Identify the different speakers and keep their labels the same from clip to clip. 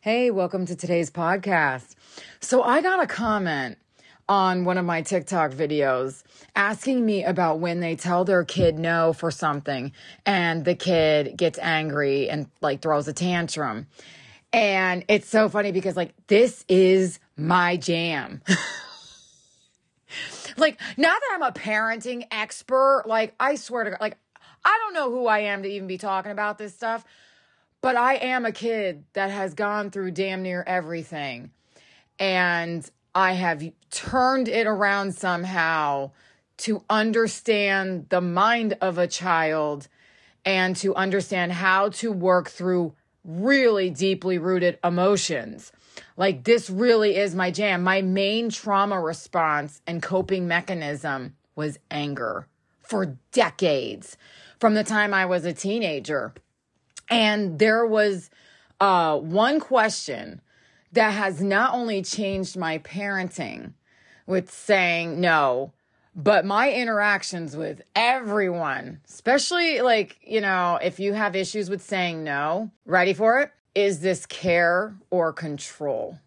Speaker 1: Hey, welcome to today's podcast. So, I got a comment on one of my TikTok videos asking me about when they tell their kid no for something and the kid gets angry and like throws a tantrum. And it's so funny because, like, this is my jam. like, now that I'm a parenting expert, like, I swear to God, like, I don't know who I am to even be talking about this stuff, but I am a kid that has gone through damn near everything. And I have turned it around somehow to understand the mind of a child and to understand how to work through really deeply rooted emotions. Like, this really is my jam. My main trauma response and coping mechanism was anger for decades from the time I was a teenager. And there was uh, one question that has not only changed my parenting with saying no, but my interactions with everyone, especially like, you know, if you have issues with saying no, ready for it? Is this care or control?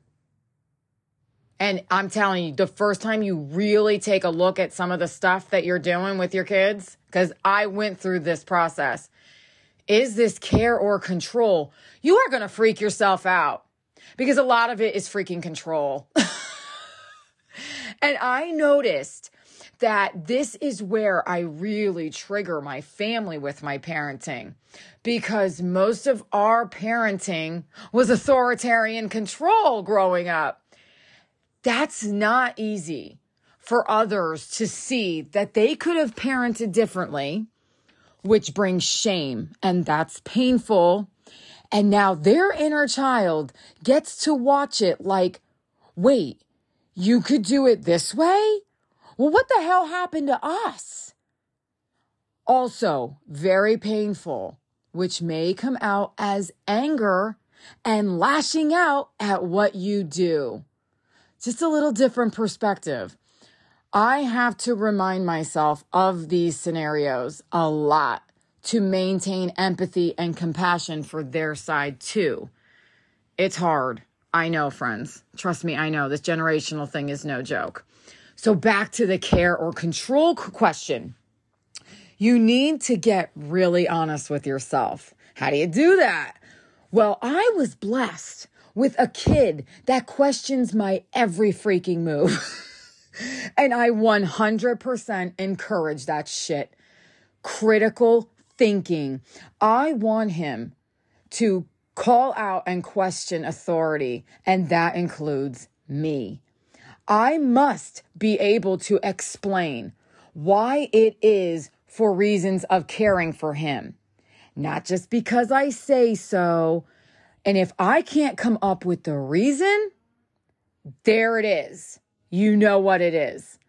Speaker 1: And I'm telling you, the first time you really take a look at some of the stuff that you're doing with your kids, because I went through this process, is this care or control? You are going to freak yourself out because a lot of it is freaking control. and I noticed that this is where I really trigger my family with my parenting because most of our parenting was authoritarian control growing up. That's not easy for others to see that they could have parented differently, which brings shame and that's painful. And now their inner child gets to watch it like, wait, you could do it this way? Well, what the hell happened to us? Also, very painful, which may come out as anger and lashing out at what you do. Just a little different perspective. I have to remind myself of these scenarios a lot to maintain empathy and compassion for their side too. It's hard. I know, friends. Trust me, I know this generational thing is no joke. So back to the care or control question. You need to get really honest with yourself. How do you do that? Well, I was blessed with a kid that questions my every freaking move. and I 100% encourage that shit. Critical thinking. I want him to call out and question authority, and that includes me. I must be able to explain why it is for reasons of caring for him, not just because I say so. And if I can't come up with the reason, there it is. You know what it is.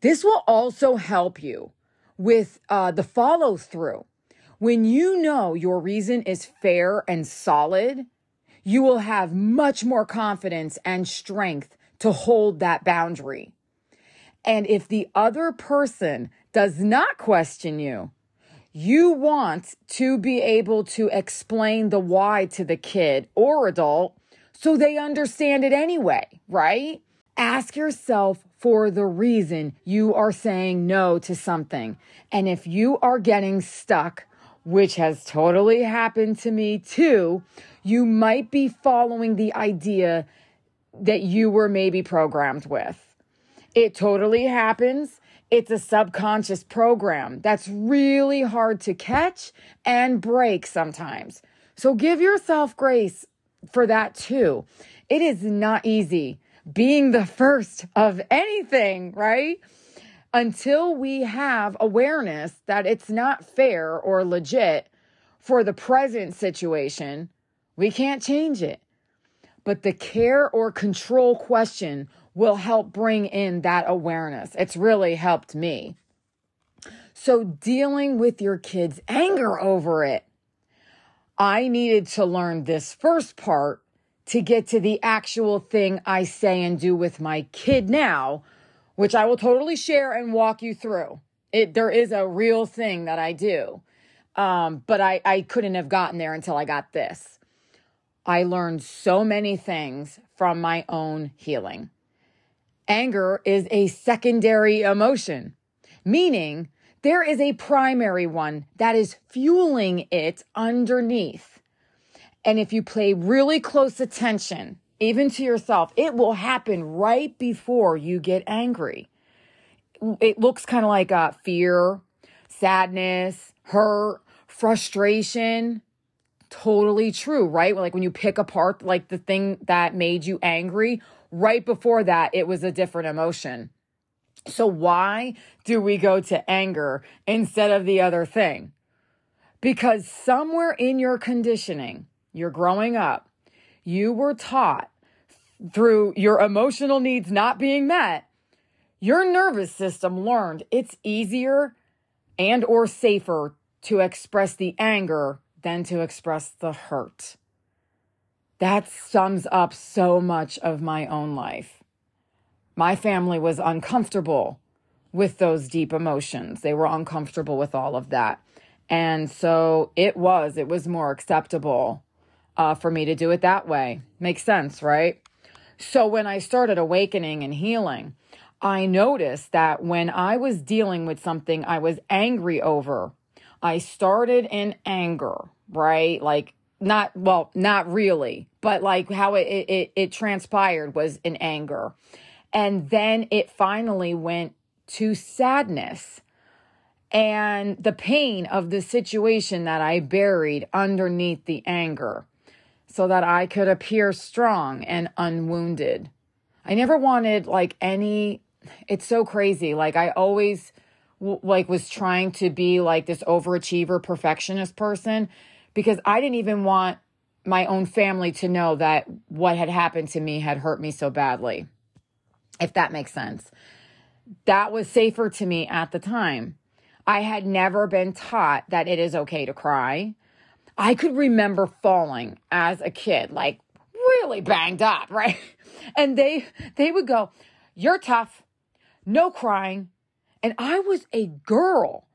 Speaker 1: This will also help you with uh, the follow through. When you know your reason is fair and solid, you will have much more confidence and strength to hold that boundary. And if the other person does not question you, you want to be able to explain the why to the kid or adult so they understand it anyway, right? Ask yourself for the reason you are saying no to something. And if you are getting stuck, which has totally happened to me too, you might be following the idea that you were maybe programmed with. It totally happens. It's a subconscious program that's really hard to catch and break sometimes. So give yourself grace for that too. It is not easy being the first of anything, right? Until we have awareness that it's not fair or legit for the present situation, we can't change it but the care or control question will help bring in that awareness. It's really helped me. So, dealing with your kids' anger over it, I needed to learn this first part to get to the actual thing I say and do with my kid now, which I will totally share and walk you through. It, there is a real thing that I do. Um, but I, I couldn't have gotten there until I got this. I learned so many things from my own healing. Anger is a secondary emotion, meaning there is a primary one that is fueling it underneath. And if you pay really close attention, even to yourself, it will happen right before you get angry. It looks kind of like uh, fear, sadness, hurt, frustration. Totally true, right? Like when you pick apart like the thing that made you angry, right before that, it was a different emotion. So why do we go to anger instead of the other thing? Because somewhere in your conditioning, you're growing up, you were taught through your emotional needs not being met, your nervous system learned it's easier and or safer to express the anger than to express the hurt. That sums up so much of my own life. My family was uncomfortable with those deep emotions. They were uncomfortable with all of that. And so it was, it was more acceptable uh, for me to do it that way. Makes sense, right? So when I started awakening and healing, I noticed that when I was dealing with something I was angry over, I started in anger, right? Like not well, not really, but like how it it, it transpired was in anger. And then it finally went to sadness and the pain of the situation that I buried underneath the anger so that I could appear strong and unwounded. I never wanted like any it's so crazy. Like I always like was trying to be like this overachiever perfectionist person because I didn't even want my own family to know that what had happened to me had hurt me so badly. If that makes sense. That was safer to me at the time. I had never been taught that it is okay to cry. I could remember falling as a kid, like really banged up, right? And they they would go, "You're tough. No crying." And I was a girl.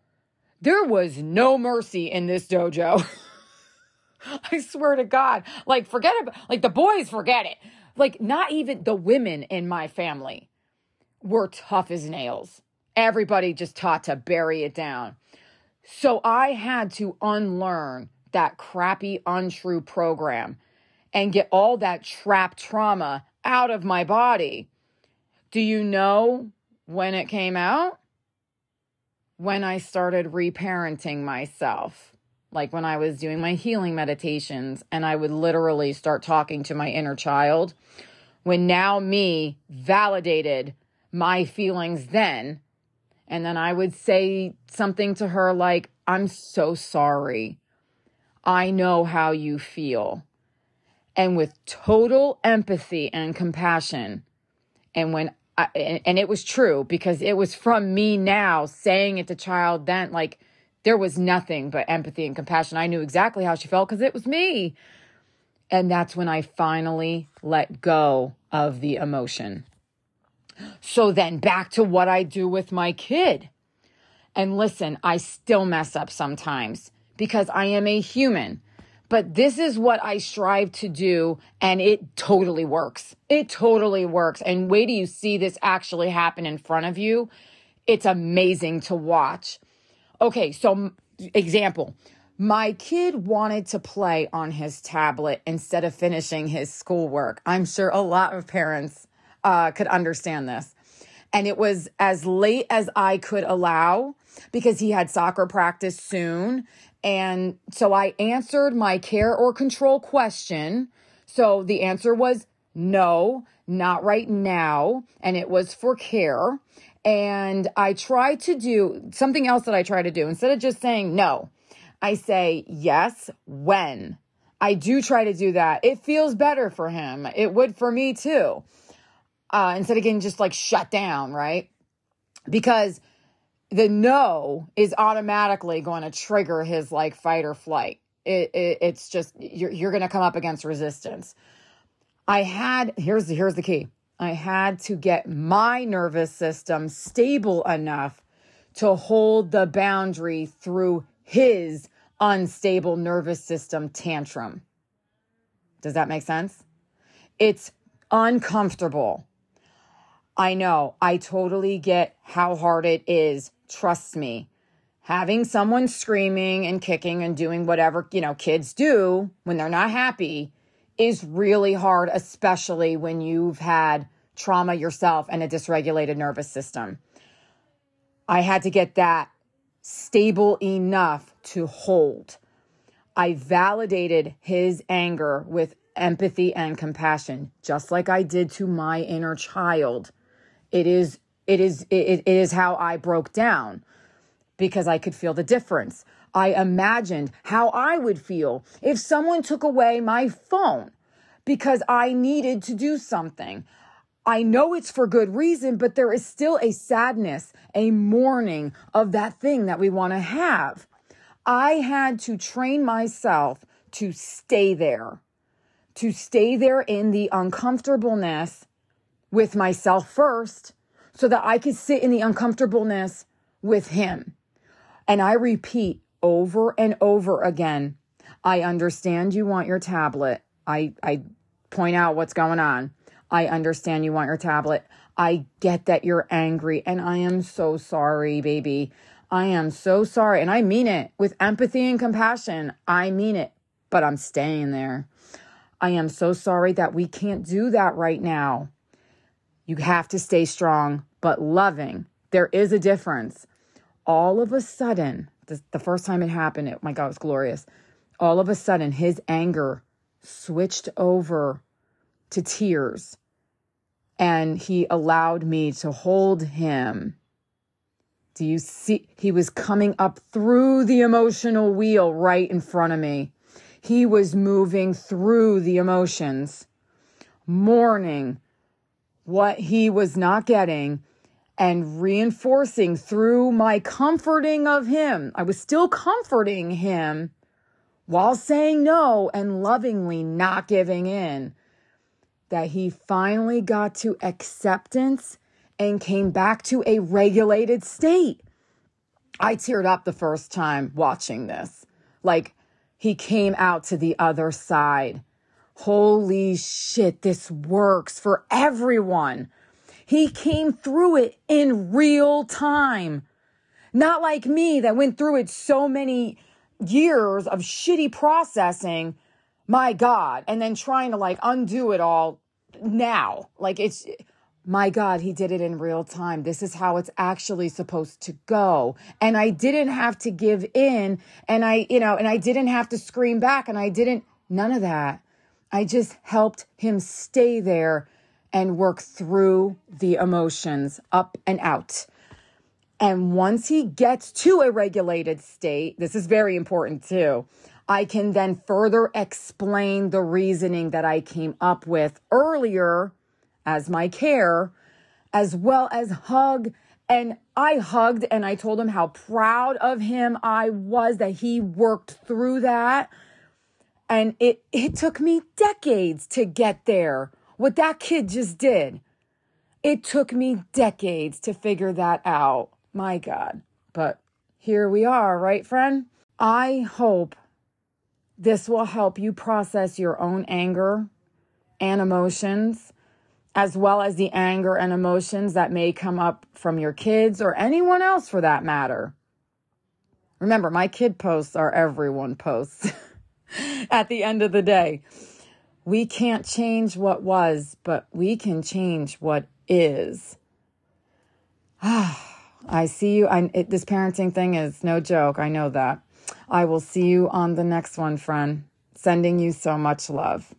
Speaker 1: There was no mercy in this dojo. I swear to God. Like forget about like the boys forget it. Like not even the women in my family were tough as nails. Everybody just taught to bury it down. So I had to unlearn that crappy, untrue program and get all that trapped trauma out of my body. Do you know when it came out? When I started reparenting myself. Like when I was doing my healing meditations and I would literally start talking to my inner child. When now me validated my feelings then. And then I would say something to her like, I'm so sorry I know how you feel. And with total empathy and compassion. And when I, and it was true because it was from me now saying it to child then, like there was nothing but empathy and compassion. I knew exactly how she felt because it was me. And that's when I finally let go of the emotion. So then back to what I do with my kid. And listen, I still mess up sometimes because I am a human. But this is what I strive to do, and it totally works. It totally works. And wait till you see this actually happen in front of you. It's amazing to watch. Okay, so example my kid wanted to play on his tablet instead of finishing his schoolwork. I'm sure a lot of parents uh, could understand this. And it was as late as I could allow because he had soccer practice soon and so I answered my care or control question. So the answer was no, not right now. And it was for care. And I try to do something else that I try to do instead of just saying no, I say yes when. I do try to do that. It feels better for him. It would for me too. Uh, instead of getting just like shut down, right? Because the no is automatically going to trigger his like fight or flight. It, it, it's just you're you're going to come up against resistance. I had here's here's the key. I had to get my nervous system stable enough to hold the boundary through his unstable nervous system tantrum. Does that make sense? It's uncomfortable. I know. I totally get how hard it is. Trust me. Having someone screaming and kicking and doing whatever, you know, kids do when they're not happy is really hard, especially when you've had trauma yourself and a dysregulated nervous system. I had to get that stable enough to hold. I validated his anger with empathy and compassion, just like I did to my inner child. It is, it is, it, it is how I broke down because I could feel the difference. I imagined how I would feel if someone took away my phone because I needed to do something. I know it's for good reason, but there is still a sadness, a mourning of that thing that we want to have. I had to train myself to stay there, to stay there in the uncomfortableness with myself first, so that I could sit in the uncomfortableness with Him. And I repeat over and over again I understand you want your tablet. I, I point out what's going on. I understand you want your tablet. I get that you're angry, and I am so sorry, baby. I am so sorry. And I mean it with empathy and compassion. I mean it, but I'm staying there. I am so sorry that we can't do that right now. You have to stay strong, but loving. There is a difference. All of a sudden, the, first time it happened, it, my God, it was glorious. All of a sudden, his anger switched over to tears and he allowed me to hold him. Do you see? He was coming up through the emotional wheel right in front of me. He was moving through the emotions, mourning what he was not getting and reinforcing through my comforting of him. I was still comforting him while saying no and lovingly not giving in that he finally got to acceptance and came back to a regulated state. I teared up the first time watching this. Like he came out to the other side. Holy shit, this works for everyone. He came through it in real time. Not like me that went through it so many years of shitty processing my God, and then trying to like undo it all now. Like it's, my God, he did it in real time. This is how it's actually supposed to go. And I didn't have to give in and I, you know, and I didn't have to scream back and I didn't, none of that. I just helped him stay there and work through the emotions up and out. And once he gets to a regulated state, this is very important too. I can then further explain the reasoning that I came up with earlier as my care, as well as hug. And I hugged and I told him how proud of him I was that he worked through that. And it, it took me decades to get there. What that kid just did. It took me decades to figure that out. My God. But here we are, right, friend? I hope this will help you process your own anger and emotions, as well as the anger and emotions that may come up from your kids or anyone else for that matter. Remember, my kid posts are everyone posts at the end of the day. We can't change what was, but we can change what is. Ah, I see you. I, it, this parenting thing is no joke. I know that. I will see you on the next one, friend. Sending you so much love.